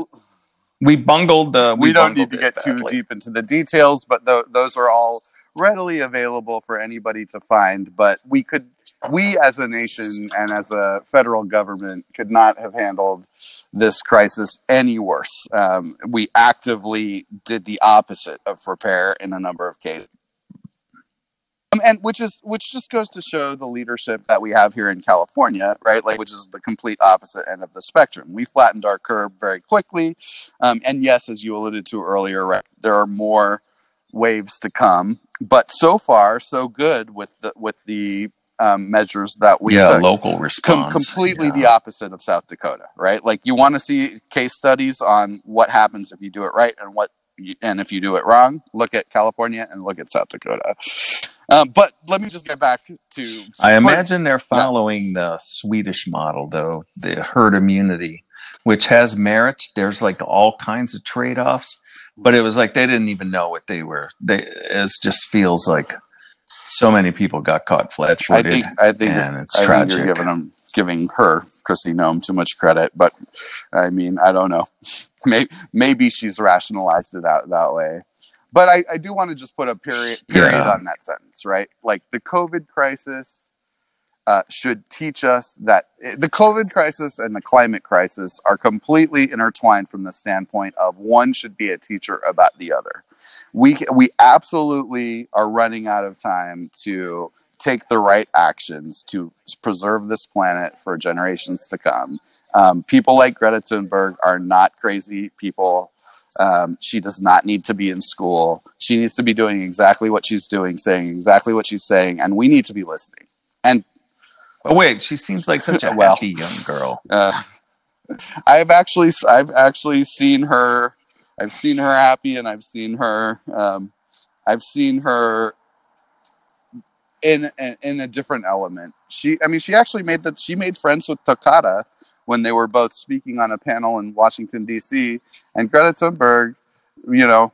A: We bungled the.
B: we, don't need to get too deep into the details, but tho- those are all readily available for anybody to find. But we could, we as a nation and as a federal government, could not have handled this crisis any worse. Um, we actively did the opposite of prepare in a number of cases. Um, and which is which just goes to show the leadership that we have here in California, right? Like, which is the complete opposite end of the spectrum. We flattened our curve very quickly, um, and yes, as you alluded to earlier, right, there are more waves to come. But so far, so good with the with the um, measures that we
A: yeah,
B: took.
A: local
B: Com-
A: response.
B: completely
A: yeah.
B: the opposite of South Dakota, right? Like you want to see case studies on what happens if you do it right and what and if you do it wrong. Look at California and look at South Dakota. Um, but let me just get back to.
A: I imagine they're following the Swedish model, though, the herd immunity, which has merit. There's like all kinds of trade offs, but it was like they didn't even know what they were. They it just feels like so many people got caught flat footed.
B: I think I think
A: and it's
B: I think
A: tragic.
B: you're giving them giving her Kristi Noem too much credit, but I mean I don't know. Maybe maybe she's rationalized it out that way. But I, I do want to just put a period period
A: Yeah.
B: on that sentence, right? Like the COVID crisis uh, should teach us that the COVID crisis and the climate crisis are completely intertwined from the standpoint of one should be a teacher about the other. We we absolutely are running out of time to take the right actions to preserve this planet for generations to come. Um, people like Greta Thunberg are not crazy people. Um, she does not need to be in school. She needs to be doing exactly what she's doing, saying exactly what she's saying, and we need to be listening. And
A: Oh wait, she seems like such a
B: Well.
A: happy young girl.
B: uh, I've actually I've actually seen her. I've seen her happy, and I've seen her. Um, I've seen her in, in in a different element. She, I mean, she actually made that. She made friends with Tokata when they were both speaking on a panel in Washington D.C. and Greta Thunberg, you know,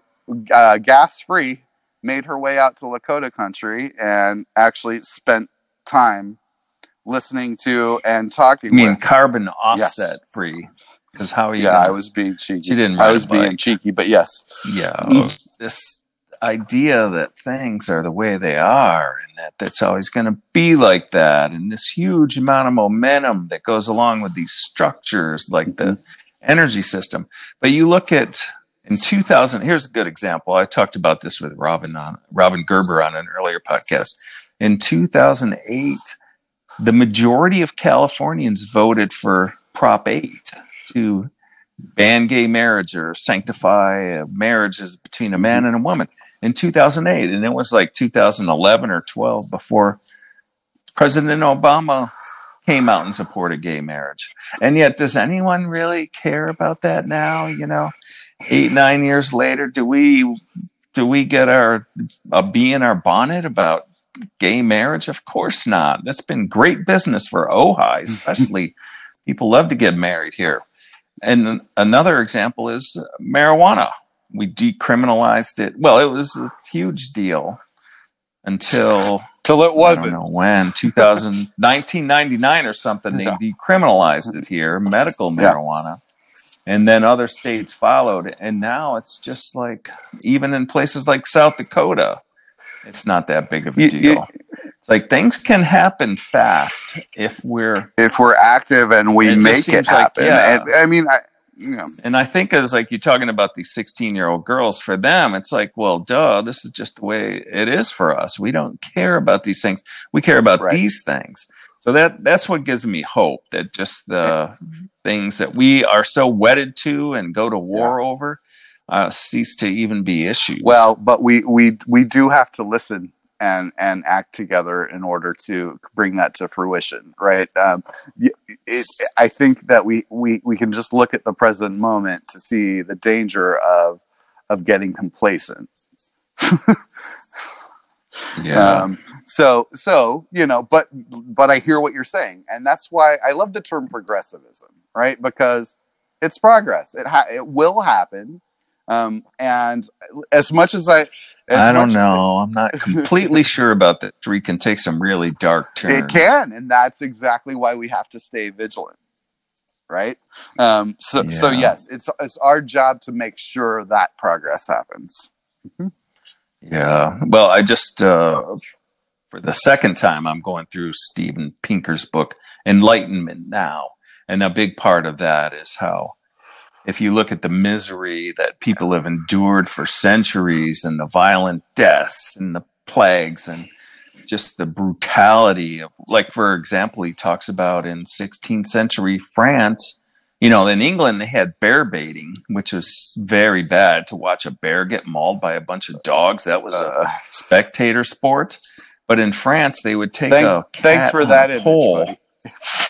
B: uh, gas free, made her way out to Lakota country and actually spent time listening to and talking.
A: I mean,
B: with.
A: carbon offset yes. free. Because how are you?
B: Yeah,
A: gonna,
B: I was being cheeky.
A: She didn't.
B: I was being cheeky, but yes.
A: Yeah, this idea that things are the way they are and that that's always going to be like that and this huge amount of momentum that goes along with these structures like the mm-hmm. energy system. But you look at in 2000 here's a good example. I talked about this with robin on robin gerber on an earlier podcast. In 2008 the majority of californians voted for prop 8 to ban gay marriage or sanctify marriages between a man and a woman in 2008 and it was like 2011 or 12 before president obama came out and supported gay marriage. And yet does anyone really care about that now? You know eight nine years later do we do we get our a bee in our bonnet about gay marriage? Of course not. That's been great business for ojai especially. People love to get married here. And another example is marijuana we decriminalized it. Well, it was a huge deal until
B: till it wasn't.
A: I don't know when 2000, 1999 or something. They yeah. decriminalized it here, medical marijuana, yeah. and then other states followed. And now it's just like even in places like South Dakota, it's not that big of a deal. You, it's like things can happen fast if we're
B: if we're active and we it make it happen. Like, yeah. And, I mean, I, yeah.
A: And I think as like you're talking about these 16 year old girls, for them, it's like, well, duh, this is just the way it is for us. We don't care about these things. We care about right. these things. So that that's what gives me hope that just the things that we are so wedded to and go to war yeah. over uh, cease to even be issues.
B: Well, but we we we do have to listen and and act together in order to bring that to fruition right? Um, it, i think that we, we we can just look at the present moment to see the danger of of getting complacent.
A: Yeah. Um,
B: so so you know but but i hear what you're saying and that's why i love the term progressivism right? Because it's progress. It ha- it will happen. Um, and as much as I,
A: I don't know. I'm not completely sure about that. Three can take some really dark turns.
B: It can, and that's exactly why we have to stay vigilant, right? Um, so, yeah. so yes, it's it's our job to make sure that progress happens.
A: Mm-hmm. Yeah. Well, I just uh, for the second time, I'm going through Steven Pinker's book, Enlightenment Now, and a big part of that is how if you look at the misery that people have endured for centuries and the violent deaths and the plagues and just the brutality of like for example he talks about in 16th century france you know in england they had bear baiting which was very bad to watch a bear get mauled by a bunch of dogs. That was a uh. spectator sport. But in france they would take thanks, a thanks for that pole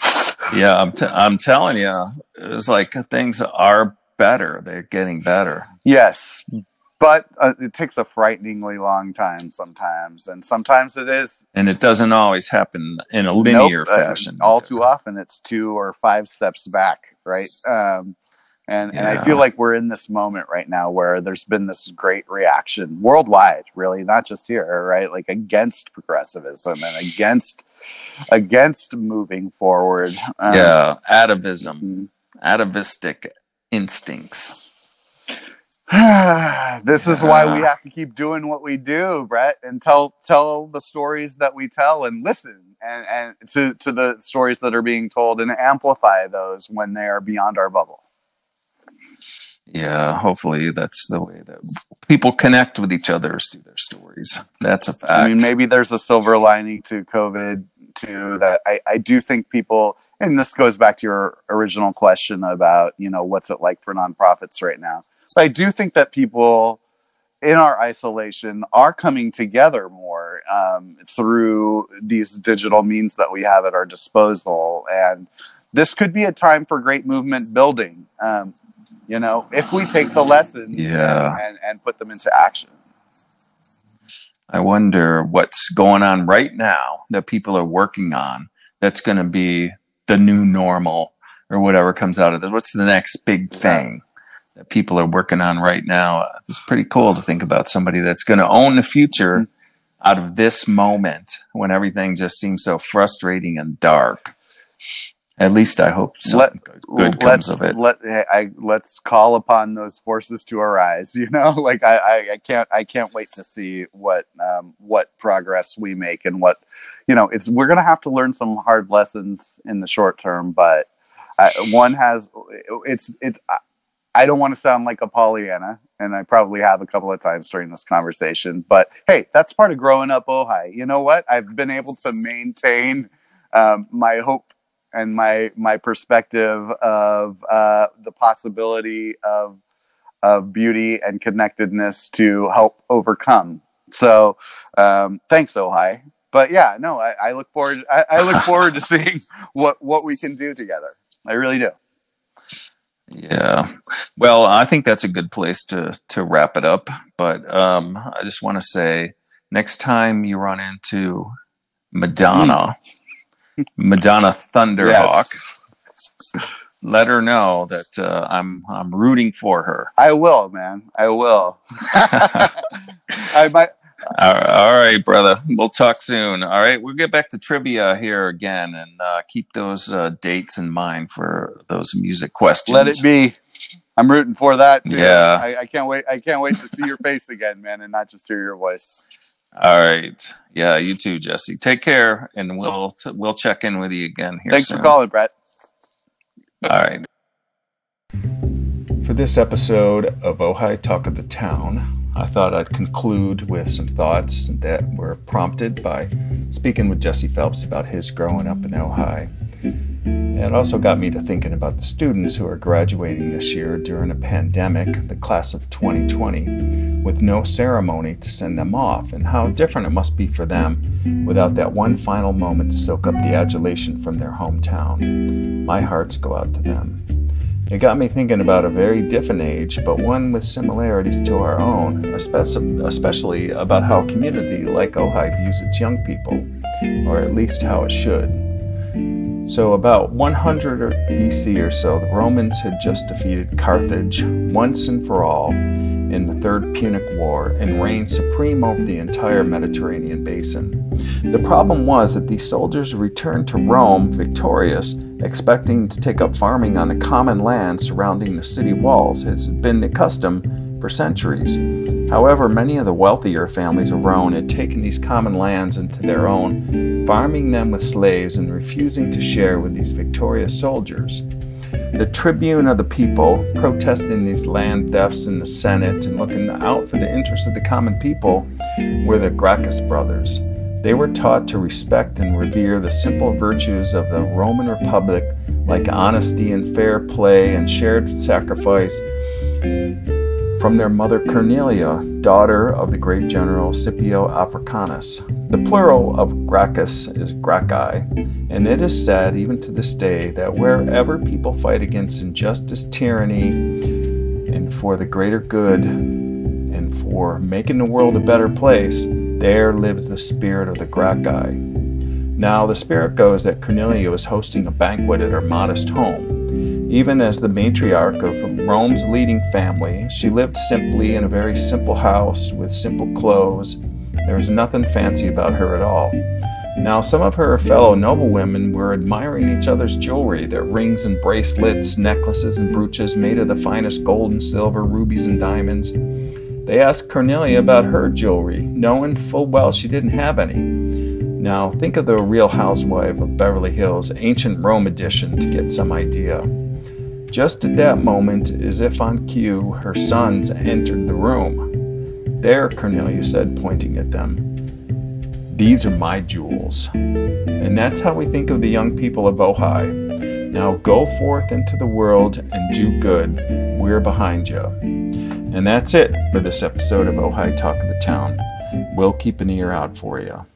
A: yeah, I'm, t- I'm telling you, it's like things are better. They're getting better.
B: Yes, but uh, it takes a frighteningly long time sometimes, and sometimes it is.
A: And it doesn't always happen in a linear nope, fashion.
B: Uh, all too often, it's two or five steps back, right? Um, and yeah. and I feel like we're in this moment right now where there's been this great reaction worldwide, really, not just here, right? Like against progressivism and against against moving forward.
A: Um, yeah, atavism, mm-hmm. atavistic instincts.
B: this is why we have to keep doing what we do, Brett, and tell tell the stories that we tell and listen and, and to, to the stories that are being told and amplify those when they are beyond our bubble.
A: Yeah, hopefully that's the way that people connect with each other is through their stories. That's a fact. I
B: mean, maybe there's a silver lining to COVID too. That I, I do think people, and this goes back to your original question about you know what's it like for nonprofits right now. But I do think that people in our isolation are coming together more um, through these digital means that we have at our disposal, and this could be a time for great movement building. Um, you know, if we take the lessons
A: yeah.
B: and, and, and put them into action.
A: I wonder what's going on right now that people are working on that's going to be the new normal or whatever comes out of this. What's the next big thing that people are working on right now? It's pretty cool to think about somebody that's going to own the future
B: Mm-hmm.
A: out of this moment when everything just seems so frustrating and dark. At least I hope something good, good comes of it.
B: Let I let's call upon those forces to arise. You know, like I, I, I can't I can't wait to see what um, what progress we make and what you know. It's we're gonna have to learn some hard lessons in the short term, but uh, one has it's it's. I- I don't want to sound like a Pollyanna, and I probably have a couple of times during this conversation. But hey, that's part of growing up Ojai. You know what? I've been able to maintain um, my hope and my my perspective of uh, the possibility of of beauty and connectedness to help overcome. So um, thanks, Ojai. But yeah, no, I, I look forward. I, I look forward to seeing what what we can do together. I really do.
A: Yeah. Well, I think that's a good place to to wrap it up. But um, I just want to say, next time you run into Madonna, Madonna Thunderhawk, let her know that uh, I'm I'm rooting for her.
B: I will, man. I will. I might.
A: All right, all right, brother. We'll talk soon. All right, we'll get back to trivia here again, and uh, keep those uh, dates in mind for those music questions.
B: Let it be. I'm rooting for that too.
A: Yeah.
B: I, I can't wait. I can't wait to see your face again, man, and not just hear your voice.
A: All right. Yeah, you too, Jesse. Take care, and we'll t- we'll check in with you again here.
B: Thanks
A: soon.
B: for calling, Brett.
A: All right. For this episode of Ojai Talk of the Town, I thought I'd conclude with some thoughts that were prompted by speaking with Jesse Phelps about his growing up in Ojai. It also got me to thinking about the students who are graduating this year during a pandemic, the class of 2020, with no ceremony to send them off, and how different it must be for them without that one final moment to soak up the adulation from their hometown. My hearts go out to them. It got me thinking about a very different age, but one with similarities to our own, especially, about how a community like Ojai views its young people, or at least how it should. So, about 100 BC or so, the Romans had just defeated Carthage once and for all in the Third Punic War and reigned supreme over the entire Mediterranean basin. The problem was that these soldiers returned to Rome victorious, expecting to take up farming on the common land surrounding the city walls, as had been the custom for centuries. However, many of the wealthier families of Rome had taken these common lands into their own, farming them with slaves and refusing to share with these victorious soldiers. The tribune of the people, protesting these land thefts in the Senate and looking out for the interests of the common people, were the Gracchus brothers. They were taught to respect and revere the simple virtues of the Roman Republic, like honesty and fair play and shared sacrifice, from their mother Cornelia, daughter of the great general Scipio Africanus. The plural of Gracchus is Gracchi, and it is said, even to this day, that wherever people fight against injustice, tyranny, and for the greater good, and for making the world a better place, there lives the spirit of the Gracchi. Now, the spirit goes that Cornelia was hosting a banquet at her modest home. Even as the matriarch of Rome's leading family, she lived simply in a very simple house with simple clothes. There was nothing fancy about her at all. Now, some of her fellow noblewomen were admiring each other's jewelry, their rings and bracelets, necklaces and brooches made of the finest gold and silver, rubies and diamonds. They asked Cornelia about her jewelry, knowing full well she didn't have any. Now, think of the real housewife of Beverly Hills, ancient Rome edition, to get some idea. Just at that moment, as if on cue, her sons entered the room. There, Cornelia said, pointing at them. These are my jewels. And that's how we think of the young people of Ojai. Now go forth into the world and do good. We're behind you. And that's it for this episode of Ojai Talk of the Town. We'll keep an ear out for you.